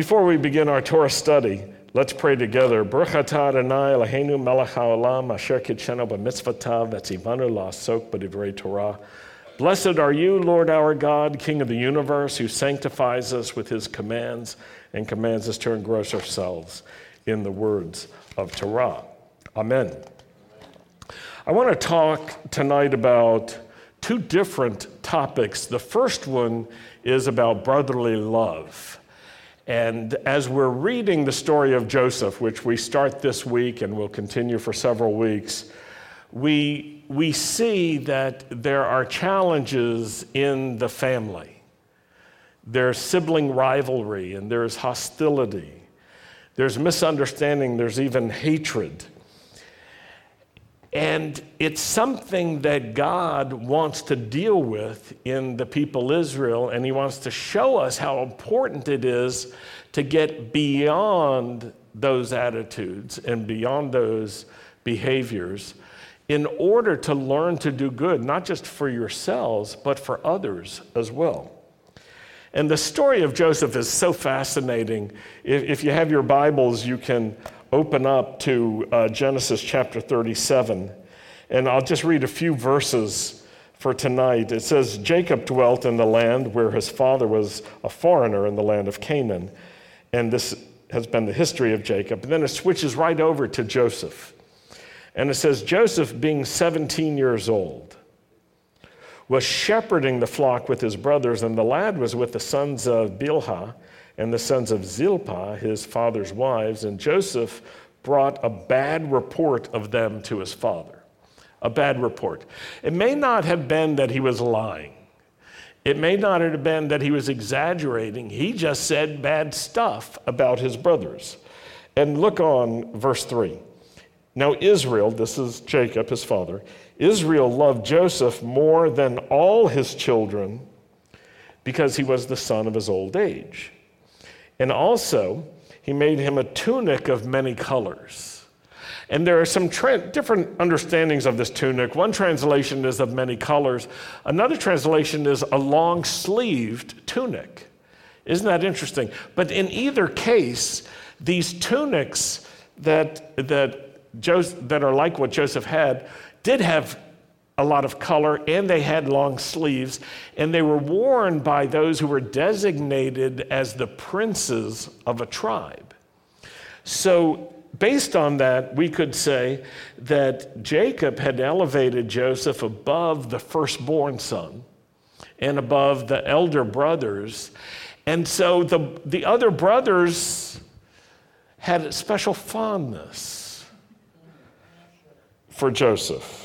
Before we begin our Torah study, let's pray together. Blessed are you, Lord our God, King of the universe, who sanctifies us with his commands and commands us to engross ourselves in the words of Torah. Amen. I want to talk tonight about two different topics. The first one is about brotherly love. And as we're reading the story of Joseph, which we start this week and will continue for several weeks, we, we see that there are challenges in the family. There's sibling rivalry and there's hostility. There's misunderstanding, there's even hatred. And it's something that God wants to deal with in the people Israel, and He wants to show us how important it is to get beyond those attitudes and beyond those behaviors in order to learn to do good, not just for yourselves, but for others as well. And the story of Joseph is so fascinating. If, you have your Bibles, you can open up to uh, Genesis chapter 37, and I'll just read a few verses for tonight. It says, Jacob dwelt in the land where his father was a foreigner in the land of Canaan. And this has been the history of Jacob. And then it switches right over to Joseph. And it says, Joseph, being 17 years old, was shepherding the flock with his brothers, and the lad was with the sons of Bilhah and the sons of Zilpah, his father's wives, and Joseph brought a bad report of them to his father. A bad report. It may not have been that he was lying. It may not have been that he was exaggerating. He just said bad stuff about his brothers. And look on verse 3. Now, Israel, this is Jacob, his father, Israel loved Joseph more than all his children because he was the son of his old age. And also, he made him a tunic of many colors. And there are some tra- different understandings of this tunic. One translation is of many colors, another translation is a long sleeved tunic. Isn't that interesting? But in either case, these tunics that, that, Joseph, that are like what Joseph had did have a lot of color, and they had long sleeves, and they were worn by those who were designated as the princes of a tribe. So, based on that, we could say that Jacob had elevated Joseph above the firstborn son and above the elder brothers. And so the, the other brothers had a special fondness for Joseph.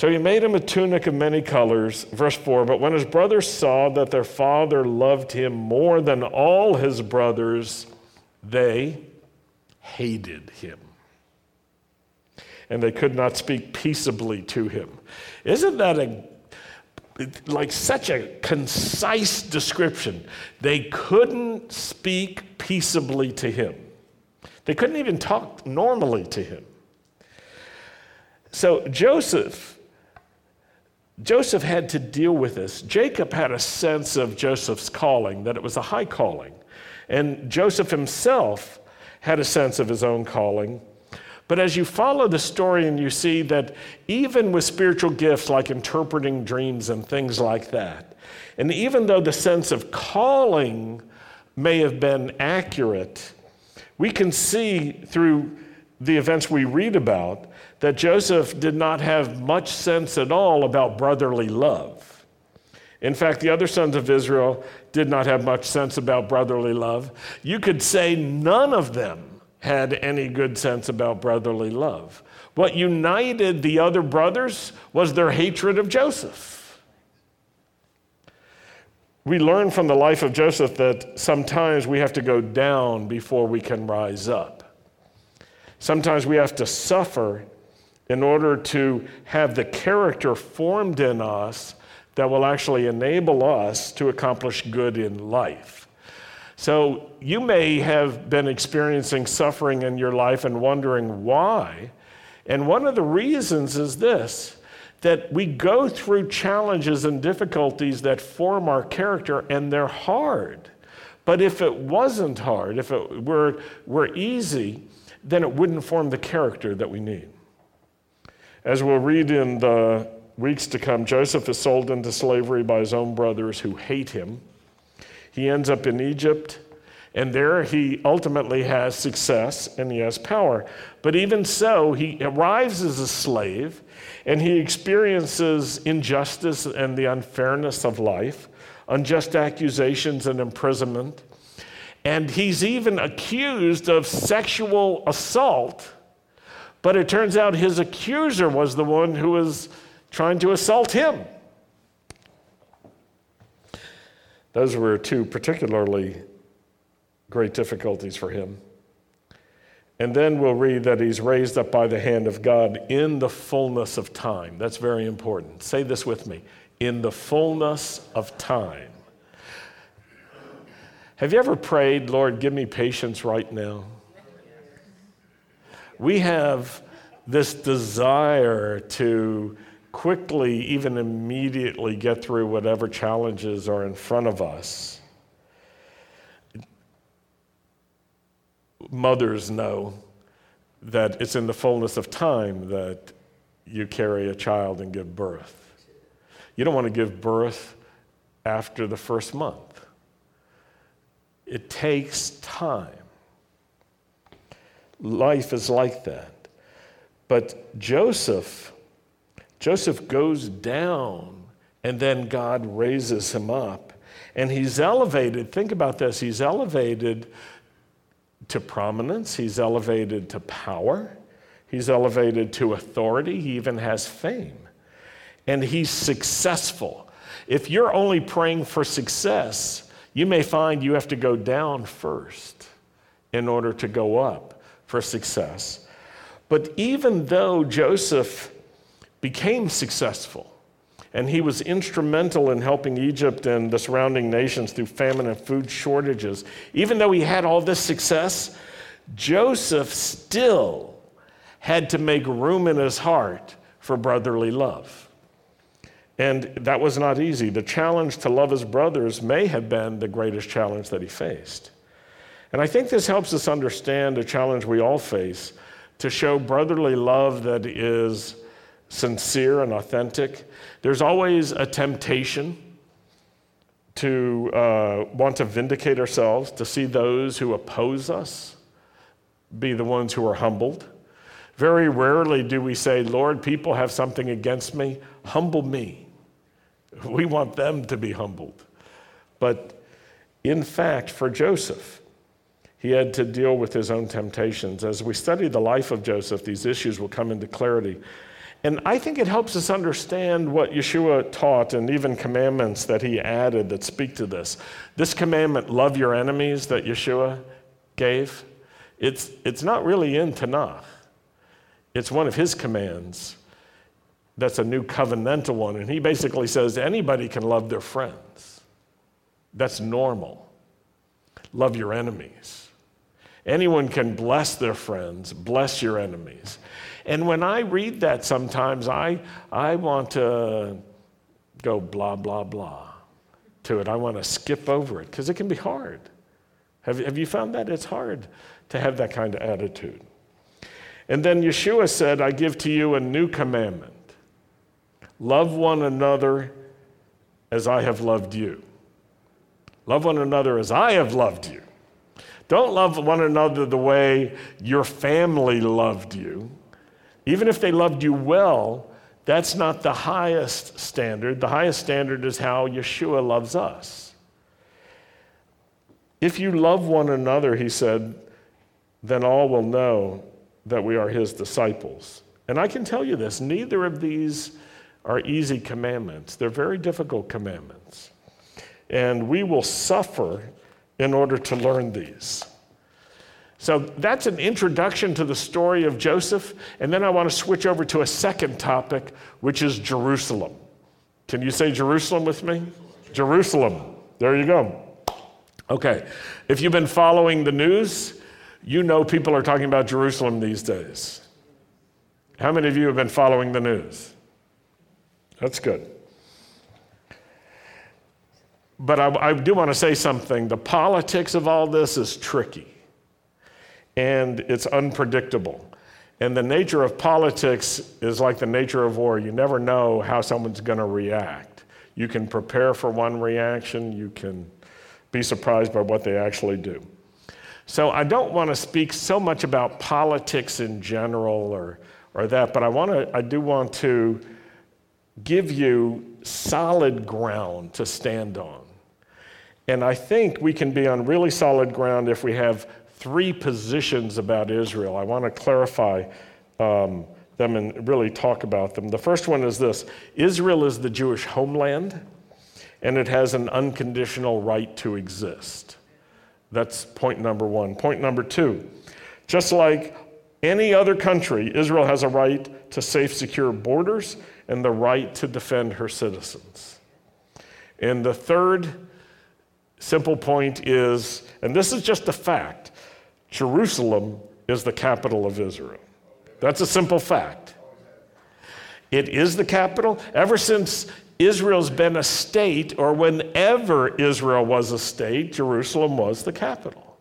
So he made him a tunic of many colors. Verse 4 But when his brothers saw that their father loved him more than all his brothers, they hated him. And they could not speak peaceably to him. Isn't that a like such a concise description? They couldn't speak peaceably to him. They couldn't even talk normally to him. So Joseph Joseph had to deal with this. Jacob had a sense of Joseph's calling, that it was a high calling. And Joseph himself had a sense of his own calling. But as you follow the story and you see that even with spiritual gifts like interpreting dreams and things like that, and even though the sense of calling may have been accurate, we can see through the events we read about that Joseph did not have much sense at all about brotherly love. In fact, the other sons of Israel did not have much sense about brotherly love. You could say none of them had any good sense about brotherly love. What united the other brothers was their hatred of Joseph. We learn from the life of Joseph that sometimes we have to go down before we can rise up. Sometimes we have to suffer in order to have the character formed in us that will actually enable us to accomplish good in life. So you may have been experiencing suffering in your life and wondering why. And one of the reasons is this that we go through challenges and difficulties that form our character, and they're hard. But if it wasn't hard, if it were, were easy, then it wouldn't form the character that we need. As we'll read in the weeks to come, Joseph is sold into slavery by his own brothers who hate him. He ends up in Egypt, and there he ultimately has success and he has power. But even so, he arrives as a slave and he experiences injustice and the unfairness of life, unjust accusations and imprisonment. And he's even accused of sexual assault. But it turns out his accuser was the one who was trying to assault him. Those were two particularly great difficulties for him. And then we'll read that he's raised up by the hand of God in the fullness of time. That's very important. Say this with me in the fullness of time. Have you ever prayed, Lord, give me patience right now? We have this desire to quickly, even immediately, get through whatever challenges are in front of us. mothers know that it's in the fullness of time that you carry a child and give birth. You don't want to give birth after the first month. It takes time. Life is like that. But Joseph, Joseph goes down and then God raises him up. And he's elevated, think about this, he's elevated to prominence, he's elevated to power, he's elevated to authority, he even has fame. And he's successful. If you're only praying for success, you may find you have to go down first in order to go up for success. But even though Joseph became successful, and he was instrumental in helping Egypt and the surrounding nations through famine and food shortages. Even though he had all this success, Joseph still had to make room in his heart for brotherly love. And that was not easy. The challenge to love his brothers may have been the greatest challenge that he faced. And I think this helps us understand a challenge we all face to show brotherly love that is sincere and authentic. There's always a temptation to uh, want to vindicate ourselves, to see those who oppose us be the ones who are humbled. Very rarely do we say, Lord, people have something against me, humble me. We want them to be humbled. But in fact, for Joseph, he had to deal with his own temptations. As we study the life of Joseph, these issues will come into clarity. And I think it helps us understand what Yeshua taught and even commandments that he added that speak to this. This commandment, love your enemies, that Yeshua gave, it's, it's not really in Tanakh. It's one of his commands that's a new covenantal one. And he basically says anybody can love their friends. That's normal. Love your enemies. Anyone can bless their friends, bless your enemies. And when I read that sometimes, I, I want to go blah, blah, blah to it. I want to skip over it because it can be hard. Have, have you found that? It's hard to have that kind of attitude. And then Yeshua said, I give to you a new commandment love one another as I have loved you. Love one another as I have loved you. Don't love one another the way your family loved you. Even if they loved you well, that's not the highest standard. The highest standard is how Yeshua loves us. If you love one another, he said, then all will know that we are his disciples. And I can tell you this neither of these are easy commandments, they're very difficult commandments. And we will suffer in order to learn these. So that's an introduction to the story of Joseph. And then I want to switch over to a second topic, which is Jerusalem. Can you say Jerusalem with me? Jerusalem. There you go. Okay. If you've been following the news, you know people are talking about Jerusalem these days. How many of you have been following the news? That's good. But I, I do want to say something. The politics of all this is tricky and it's unpredictable. And the nature of politics is like the nature of war. You never know how someone's going to react. You can prepare for one reaction, you can be surprised by what they actually do. So I don't want to speak so much about politics in general or, or that, but I, want to, I do want to give you solid ground to stand on. And I think we can be on really solid ground if we have three positions about Israel. I want to clarify um, them and really talk about them. The first one is this Israel is the Jewish homeland, and it has an unconditional right to exist. That's point number one. Point number two just like any other country, Israel has a right to safe, secure borders and the right to defend her citizens. And the third simple point is, and this is just a fact Jerusalem is the capital of Israel. That's a simple fact. It is the capital. Ever since Israel's been a state, or whenever Israel was a state, Jerusalem was the capital.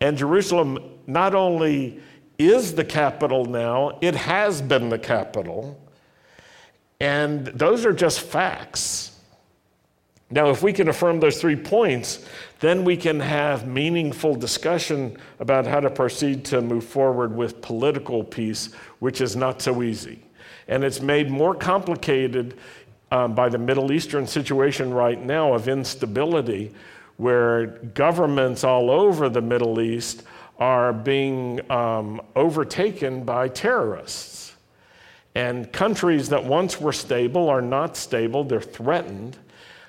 And Jerusalem not only is the capital now, it has been the capital. And those are just facts. Now, if we can affirm those three points, then we can have meaningful discussion about how to proceed to move forward with political peace, which is not so easy. And it's made more complicated um, by the Middle Eastern situation right now of instability, where governments all over the Middle East are being um, overtaken by terrorists. And countries that once were stable are not stable, they're threatened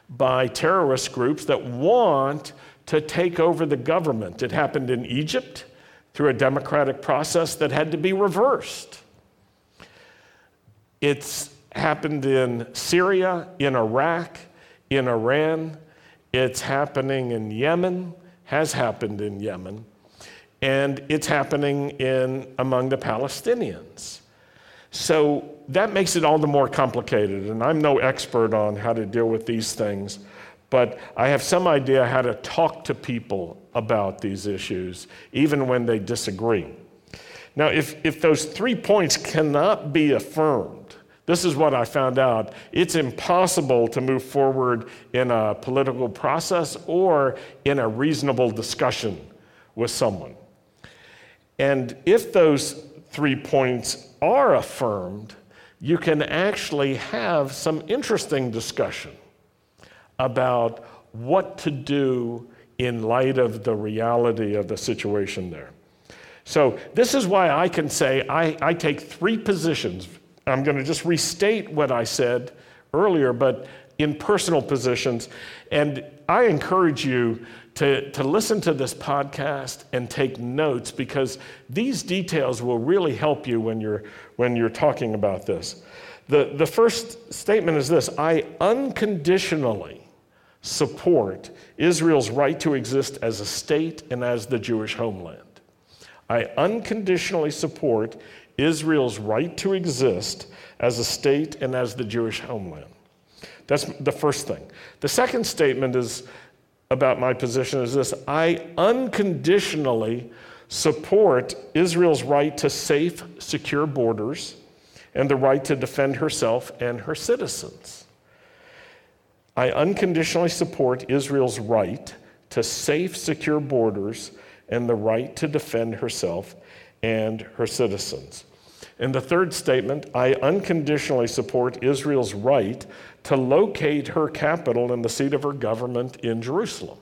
by terrorist groups that want to take over the government. It happened in Egypt through a democratic process that had to be reversed. It's happened in Syria, in Iraq, in Iran. It's happening in Yemen, has happened in Yemen, and it's happening in among the Palestinians. So that makes it all the more complicated. And I'm no expert on how to deal with these things, but I have some idea how to talk to people about these issues, even when they disagree. Now, if, if those three points cannot be affirmed, this is what I found out. It's impossible to move forward in a political process or in a reasonable discussion with someone. And if those three points are affirmed, you can actually have some interesting discussion about what to do in light of the reality of the situation there. So, this is why I can say I, I take three positions. I'm going to just restate what I said earlier, but in personal positions. And I encourage you to, to listen to this podcast and take notes because these details will really help you when you're, when you're talking about this. The, the first statement is this I unconditionally support Israel's right to exist as a state and as the Jewish homeland. I unconditionally support Israel's right to exist as a state and as the Jewish homeland. That's the first thing. The second statement is about my position is this I unconditionally support Israel's right to safe, secure borders and the right to defend herself and her citizens. I unconditionally support Israel's right to safe, secure borders and the right to defend herself and her citizens. In the third statement, I unconditionally support Israel's right to locate her capital and the seat of her government in Jerusalem.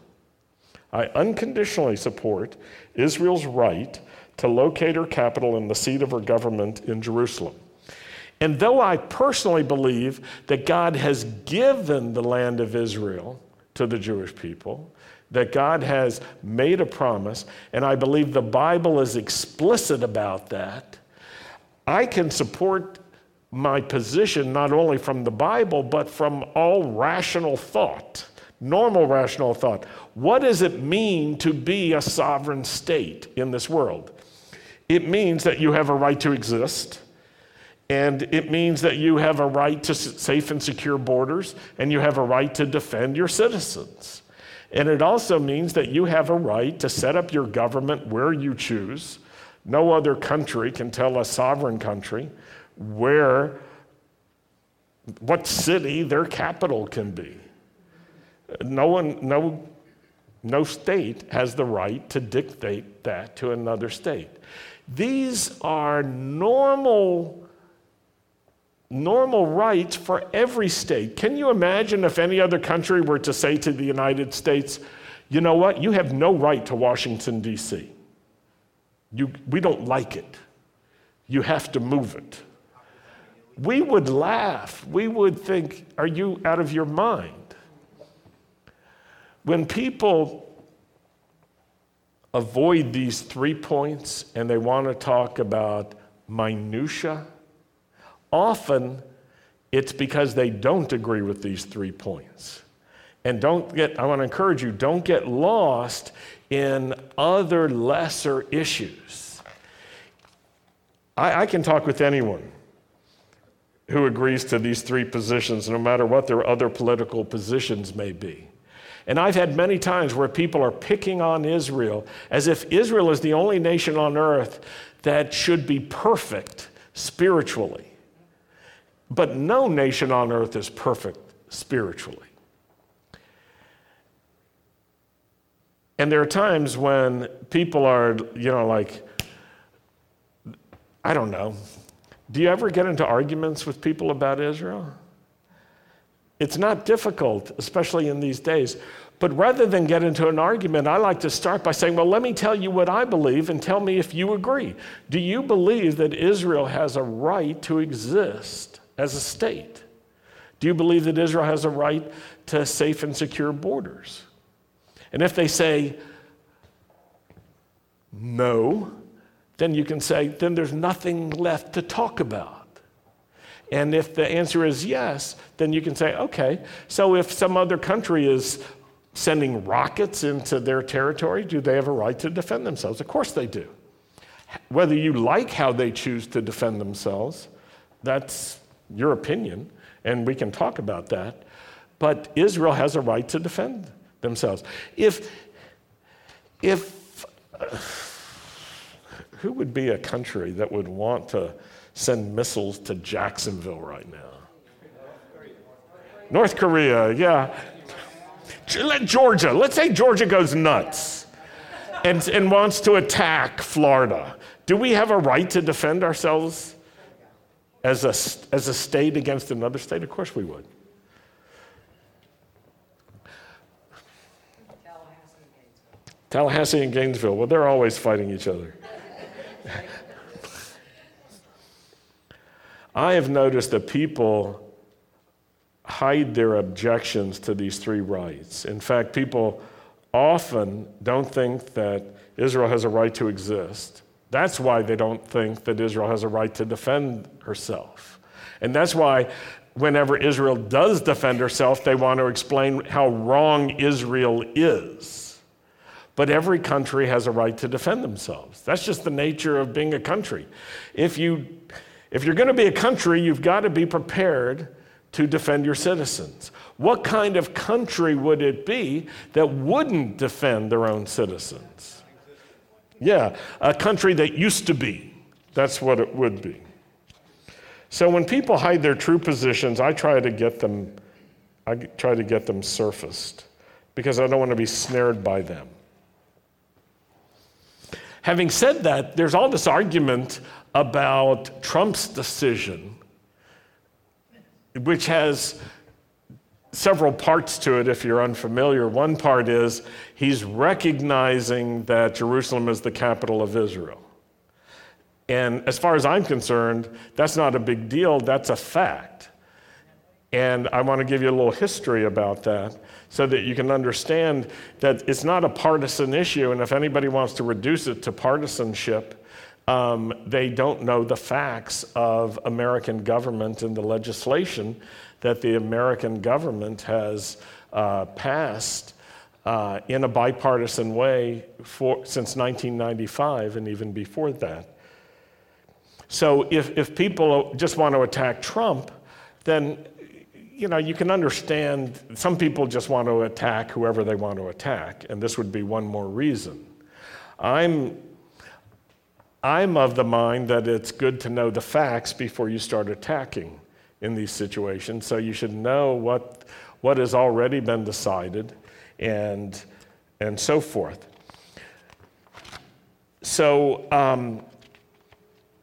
I unconditionally support Israel's right to locate her capital and the seat of her government in Jerusalem. And though I personally believe that God has given the land of Israel to the Jewish people, that God has made a promise, and I believe the Bible is explicit about that, I can support my position not only from the Bible, but from all rational thought, normal rational thought. What does it mean to be a sovereign state in this world? It means that you have a right to exist, And it means that you have a right to safe and secure borders, and you have a right to defend your citizens. And it also means that you have a right to set up your government where you choose. No other country can tell a sovereign country where, what city their capital can be. No one, no, no state has the right to dictate that to another state. These are normal normal rights for every state. Can you imagine if any other country were to say to the United States, you know what, you have no right to Washington, D.C. You, we don't like it. You have to move it. We would laugh. We would think, are you out of your mind? When people avoid these three points and they want to talk about minutia, Often it's because they don't agree with these three points. And don't get, I want to encourage you, don't get lost in other lesser issues. I, I can talk with anyone who agrees to these three positions, no matter what their other political positions may be. And I've had many times where people are picking on Israel as if Israel is the only nation on earth that should be perfect spiritually. But no nation on earth is perfect spiritually. And there are times when people are, you know, like, I don't know. Do you ever get into arguments with people about Israel? It's not difficult, especially in these days. But rather than get into an argument, I like to start by saying, Well, let me tell you what I believe and tell me if you agree. Do you believe that Israel has a right to exist as a state? Do you believe that Israel has a right to safe and secure borders? And if they say no, then you can say, then there's nothing left to talk about. And if the answer is yes, then you can say, okay, so if some other country is sending rockets into their territory, do they have a right to defend themselves? Of course they do. Whether you like how they choose to defend themselves, that's your opinion, and we can talk about that. But Israel has a right to defend themselves. If, if, who would be a country that would want to send missiles to Jacksonville right now? North Korea, yeah. Let Georgia, let's say Georgia goes nuts and, and wants to attack Florida. Do we have a right to defend ourselves as a, as a state against another state? Of course we would. Tallahassee and Gainesville. Well, they're always fighting each other. I have noticed that people hide their objections to these three rights. In fact, people often don't think that Israel has a right to exist. That's why they don't think that Israel has a right to defend herself. And that's why whenever Israel does defend herself, they want to explain how wrong Israel is. But every country has a right to defend themselves. That's just the nature of being a country. If, you, if you're going to be a country, you've got to be prepared to defend your citizens. What kind of country would it be that wouldn't defend their own citizens? Yeah, a country that used to be. That's what it would be. So when people hide their true positions, I try to get them I try to get them surfaced because I don't want to be snared by them. Having said that, there's all this argument about Trump's decision, which has several parts to it if you're unfamiliar. One part is he's recognizing that Jerusalem is the capital of Israel. And as far as I'm concerned, that's not a big deal, that's a fact. And I want to give you a little history about that so that you can understand that it's not a partisan issue. And if anybody wants to reduce it to partisanship, um, they don't know the facts of American government and the legislation that the American government has uh, passed uh, in a bipartisan way for, since 1995 and even before that. So if, if people just want to attack Trump, then you know, you can understand some people just want to attack whoever they want to attack, and this would be one more reason. I'm, I'm of the mind that it's good to know the facts before you start attacking in these situations. So you should know what, what has already been decided and, and so forth. So um,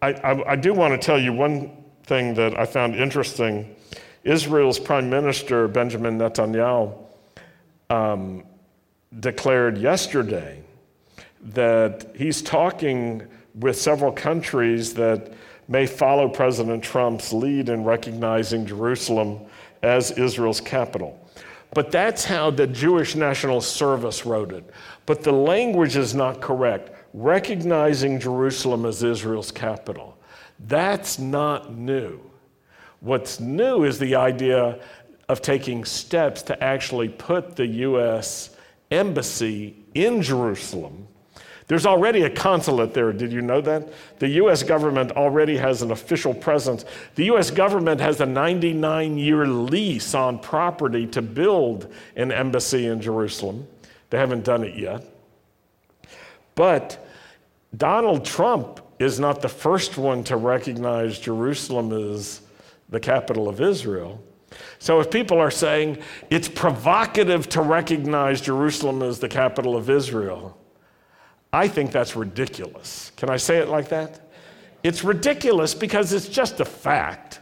I, I, I do want to tell you one thing that I found interesting Israel's Prime Minister Benjamin Netanyahu um, declared yesterday that he's talking with several countries that may follow President Trump's lead in recognizing Jerusalem as Israel's capital. But that's how the Jewish National Service wrote it. But the language is not correct. Recognizing Jerusalem as Israel's capital. That's not new. What's new is the idea of taking steps to actually put the U.S. embassy in Jerusalem. There's already a consulate there. Did you know that? The U.S. government already has an official presence. The U.S. government has a 99 year lease on property to build an embassy in Jerusalem. They haven't done it yet. But Donald Trump is not the first one to recognize Jerusalem as the capital of Israel. So if people are saying it's provocative to recognize Jerusalem as the capital of Israel, I think that's ridiculous. Can I say it like that? It's ridiculous because it's just a fact.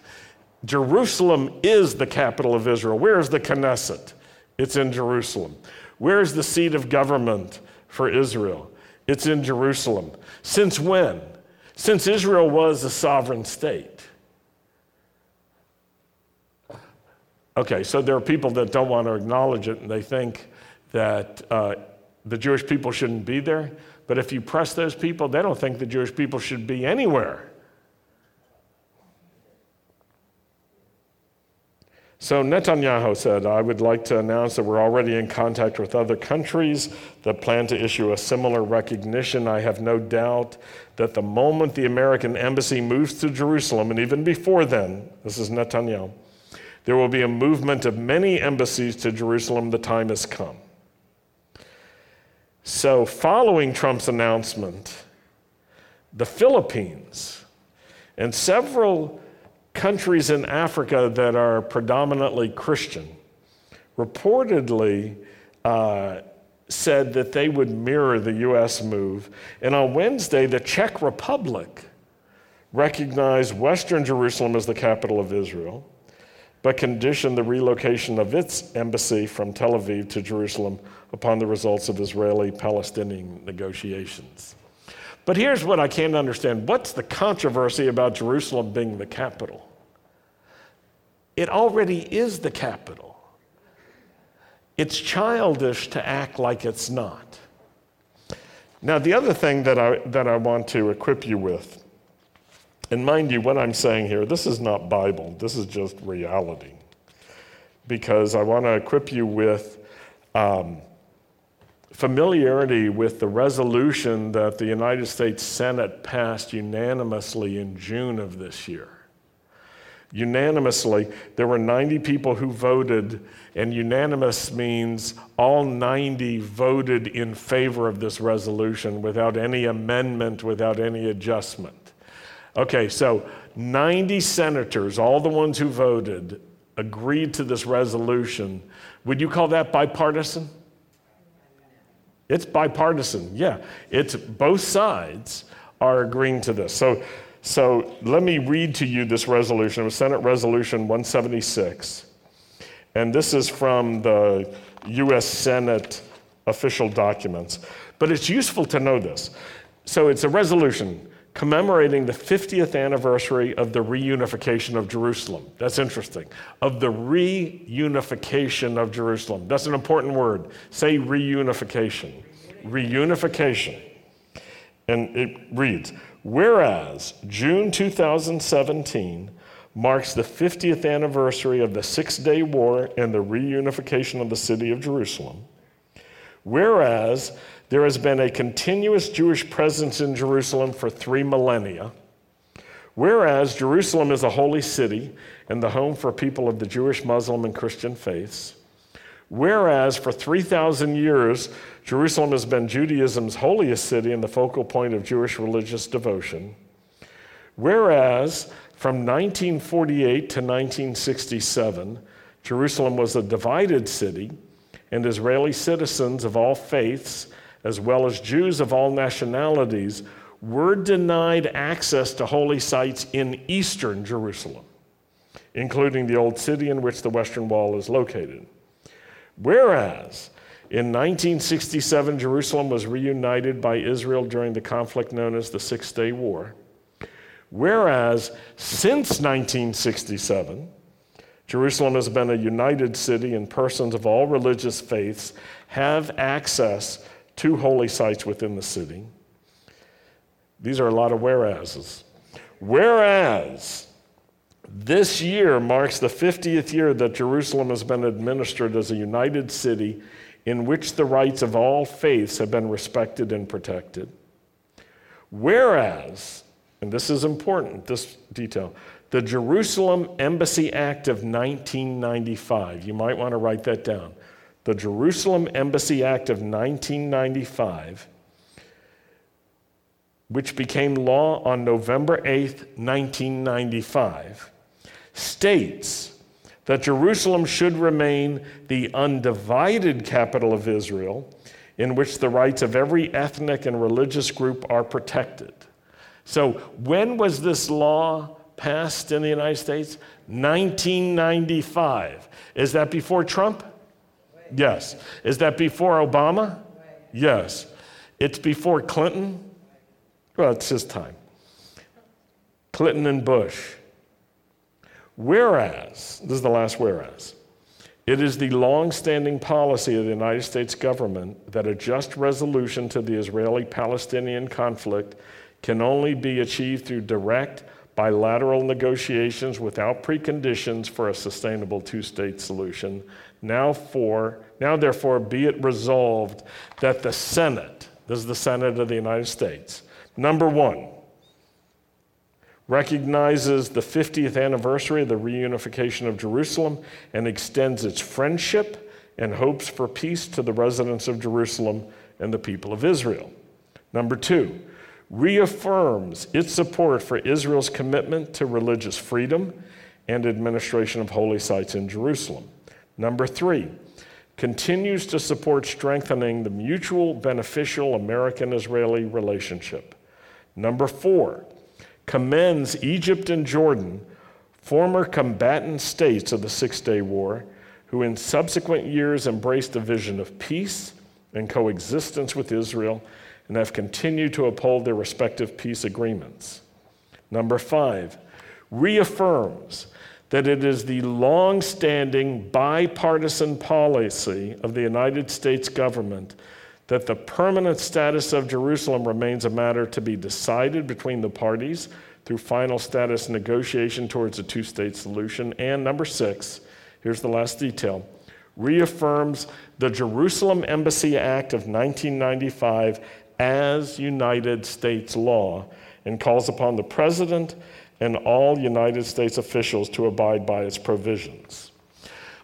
Jerusalem is the capital of Israel. Where is the Knesset? It's in Jerusalem. Where is the seat of government for Israel? It's in Jerusalem. Since when? Since Israel was a sovereign state. Okay, so there are people that don't want to acknowledge it and they think that uh, the Jewish people shouldn't be there. But if you press those people, they don't think the Jewish people should be anywhere. So Netanyahu said, I would like to announce that we're already in contact with other countries that plan to issue a similar recognition. I have no doubt that the moment the American embassy moves to Jerusalem, and even before then, this is Netanyahu, there will be a movement of many embassies to Jerusalem. The time has come. So, following Trump's announcement, the Philippines and several countries in Africa that are predominantly Christian reportedly uh, said that they would mirror the U.S. move. And on Wednesday, the Czech Republic recognized Western Jerusalem as the capital of Israel but conditioned the relocation of its embassy from Tel Aviv to Jerusalem upon the results of Israeli Palestinian negotiations. But here's what I can't understand what's the controversy about Jerusalem being the capital? It already is the capital. It's childish to act like it's not. Now, the other thing that I, that I want to equip you with and mind you, what I'm saying here, this is not Bible, this is just reality. Because I want to equip you with um, familiarity with the resolution that the United States Senate passed unanimously in June of this year. Unanimously, there were 90 people who voted, and unanimous means all 90 voted in favor of this resolution without any amendment, without any adjustment. Okay, so 90 senators, all the ones who voted, agreed to this resolution. Would you call that bipartisan? It's bipartisan, yeah. It's both sides are agreeing to this. So, so let me read to you this resolution. It was Senate Resolution 176. And this is from the US Senate official documents. But it's useful to know this. So it's a resolution commemorating the 50th anniversary of the reunification of Jerusalem. That's interesting. Of the reunification of Jerusalem. That's an important word. Say reunification. Reunification. And it reads Whereas June 2017 marks the 50th anniversary of the Six Day War and the reunification of the city of Jerusalem. Whereas there has been a continuous Jewish presence in Jerusalem for three millennia. Whereas Jerusalem is a holy city and the home for people of the Jewish, Muslim, and Christian faiths. Whereas for 3,000 years, Jerusalem has been Judaism's holiest city and the focal point of Jewish religious devotion. Whereas from 1948 to 1967, Jerusalem was a divided city, and Israeli citizens of all faiths, as well as Jews of all nationalities, were denied access to holy sites in eastern Jerusalem, including the Old City in which the Western Wall is located. Whereas in 1967, Jerusalem was reunited by Israel during the conflict known as the Six Day War. Whereas since 1967, Jerusalem has been a united city, and persons of all religious faiths have access to holy sites within the city. These are a lot of whereases. Whereas this year marks the 50th year that Jerusalem has been administered as a united city in which the rights of all faiths have been respected and protected. Whereas, and this is important, this detail, the Jerusalem Embassy Act of 1995, you might want to write that down. The Jerusalem Embassy Act of 1995 which became law on November 8, 1995, states that Jerusalem should remain the undivided capital of Israel, in which the rights of every ethnic and religious group are protected. So, when was this law passed in the United States? 1995. Is that before Trump? Yes. Is that before Obama? Yes. It's before Clinton? Well, it's his time. Clinton and Bush. Whereas, this is the last whereas, it is the long standing policy of the United States government that a just resolution to the Israeli Palestinian conflict can only be achieved through direct bilateral negotiations without preconditions for a sustainable two state solution. Now, for, now, therefore, be it resolved that the Senate, this is the Senate of the United States, Number one, recognizes the 50th anniversary of the reunification of Jerusalem and extends its friendship and hopes for peace to the residents of Jerusalem and the people of Israel. Number two, reaffirms its support for Israel's commitment to religious freedom and administration of holy sites in Jerusalem. Number three, continues to support strengthening the mutual beneficial American Israeli relationship. Number four, commends Egypt and Jordan, former combatant states of the Six Day War, who in subsequent years embraced a vision of peace and coexistence with Israel and have continued to uphold their respective peace agreements. Number five, reaffirms that it is the long standing bipartisan policy of the United States government that the permanent status of Jerusalem remains a matter to be decided between the parties through final status negotiation towards a two state solution. And number six, here's the last detail reaffirms the Jerusalem Embassy Act of 1995 as United States law and calls upon the President and all United States officials to abide by its provisions.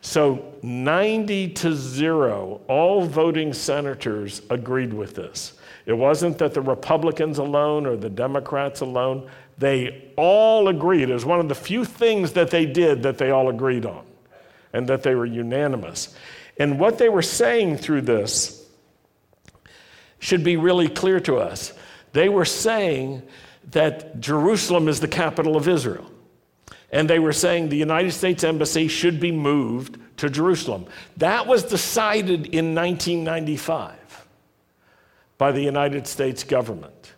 So 90 to 0, all voting senators agreed with this. It wasn't that the Republicans alone or the Democrats alone, they all agreed. It was one of the few things that they did that they all agreed on and that they were unanimous. And what they were saying through this should be really clear to us. They were saying that Jerusalem is the capital of Israel and they were saying the United States Embassy should be moved to Jerusalem. That was decided in 1995 by the United States government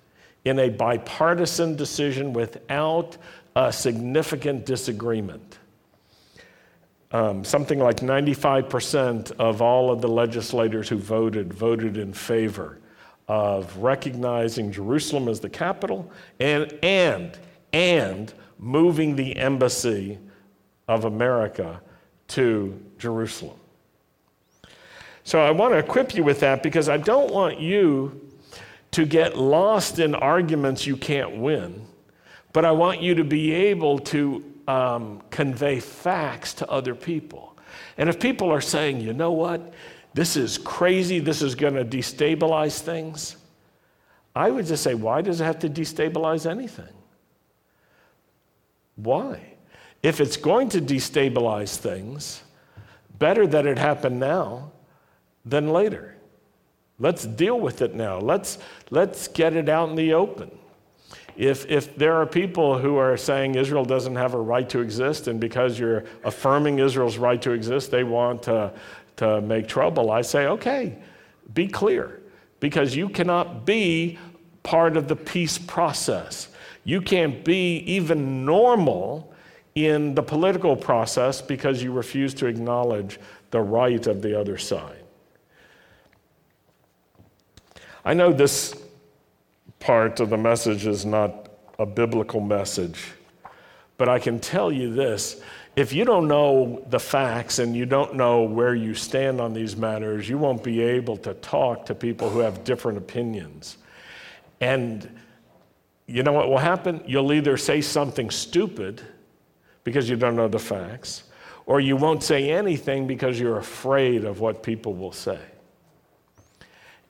in a bipartisan decision without a significant disagreement. Um, something like 95% of all of the legislators who voted voted in favor of recognizing Jerusalem as the capital and, and, and moving the embassy of America to Jerusalem. So I want to equip you with that because I don't want you to get lost in arguments you can't win but I want you to be able to um, convey facts to other people. And if people are saying, you know what, this is crazy, this is going to destabilize things, I would just say, why does it have to destabilize anything? Why? If it's going to destabilize things, better that it happen now than later. Let's deal with it now. Let's, let's get it out in the open. If, if there are people who are saying Israel doesn't have a right to exist, and because you're affirming Israel's right to exist, they want to, to make trouble, I say, okay, be clear, because you cannot be part of the peace process. You can't be even normal in the political process because you refuse to acknowledge the right of the other side. I know this part of the message is not a biblical message, but I can tell you this. If you don't know the facts and you don't know where you stand on these matters, you won't be able to talk to people who have different opinions. And you know what will happen? You'll either say something stupid because you don't know the facts, or you won't say anything because you're afraid of what people will say.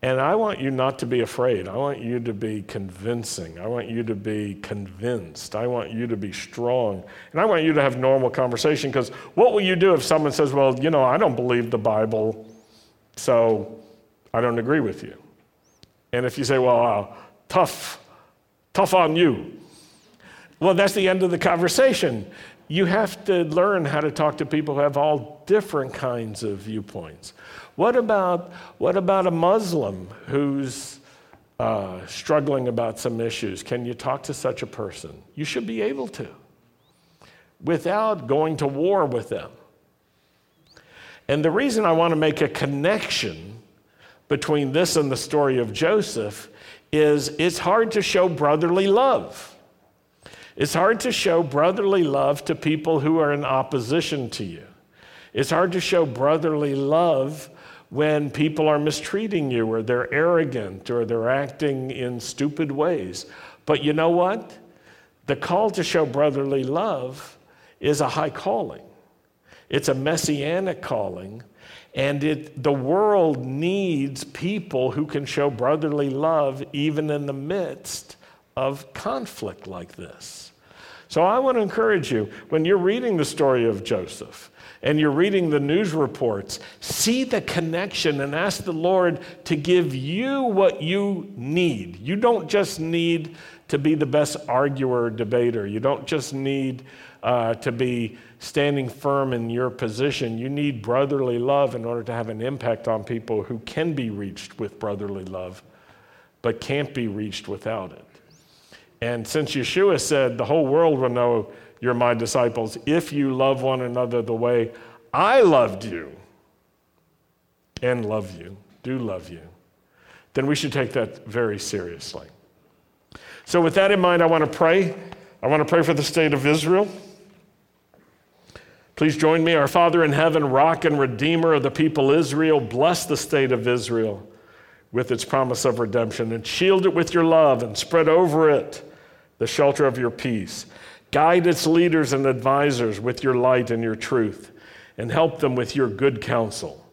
And I want you not to be afraid. I want you to be convincing. I want you to be convinced. I want you to be strong. And I want you to have normal conversation because what will you do if someone says, Well, you know, I don't believe the Bible, so I don't agree with you? And if you say, Well, uh, tough, tough on you, well, that's the end of the conversation. You have to learn how to talk to people who have all different kinds of viewpoints. What about, what about a Muslim who's uh, struggling about some issues? Can you talk to such a person? You should be able to without going to war with them. And the reason I want to make a connection between this and the story of Joseph is it's hard to show brotherly love. It's hard to show brotherly love to people who are in opposition to you. It's hard to show brotherly love when people are mistreating you or they're arrogant or they're acting in stupid ways. But you know what? The call to show brotherly love is a high calling. It's a messianic calling, and it, the world needs people who can show brotherly love even in the midst of conflict like this. So I want to encourage you when you're reading the story of Joseph, and you're reading the news reports, see the connection and ask the Lord to give you what you need. You don't just need to be the best arguer debater, you don't just need uh, to be standing firm in your position. You need brotherly love in order to have an impact on people who can be reached with brotherly love, but can't be reached without it. And since Yeshua said, the whole world will know you're my disciples if you love one another the way I loved you and love you, do love you, then we should take that very seriously. So, with that in mind, I want to pray. I want to pray for the state of Israel. Please join me. Our Father in heaven, rock and redeemer of the people Israel, bless the state of Israel with its promise of redemption and shield it with your love and spread over it the shelter of your peace. Guide its leaders and advisors with your light and your truth, and help them with your good counsel.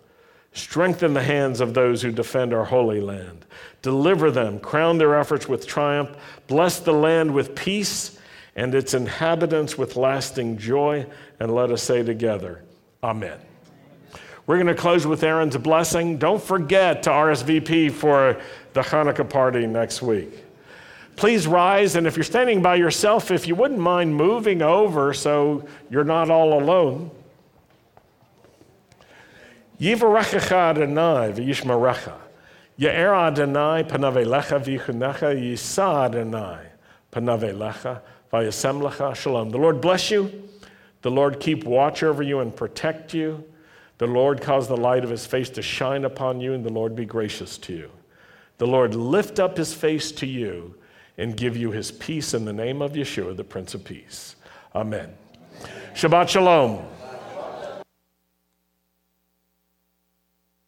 Strengthen the hands of those who defend our holy land. Deliver them, crown their efforts with triumph, bless the land with peace and its inhabitants with lasting joy. And let us say together, Amen. We're going to close with Aaron's blessing. Don't forget to RSVP for the Hanukkah party next week please rise. And if you're standing by yourself, if you wouldn't mind moving over so you're not all alone. Yivarechecha Adonai v'yishmarecha. Ye'er Adonai panavelecha v'yichunecha yisa Adonai panavelecha v'yasem shalom. The Lord bless you. The Lord keep watch over you and protect you. The Lord cause the light of his face to shine upon you, and the Lord be gracious to you. The Lord lift up his face to you and give you his peace in the name of Yeshua, the Prince of Peace. Amen. Shabbat Shalom.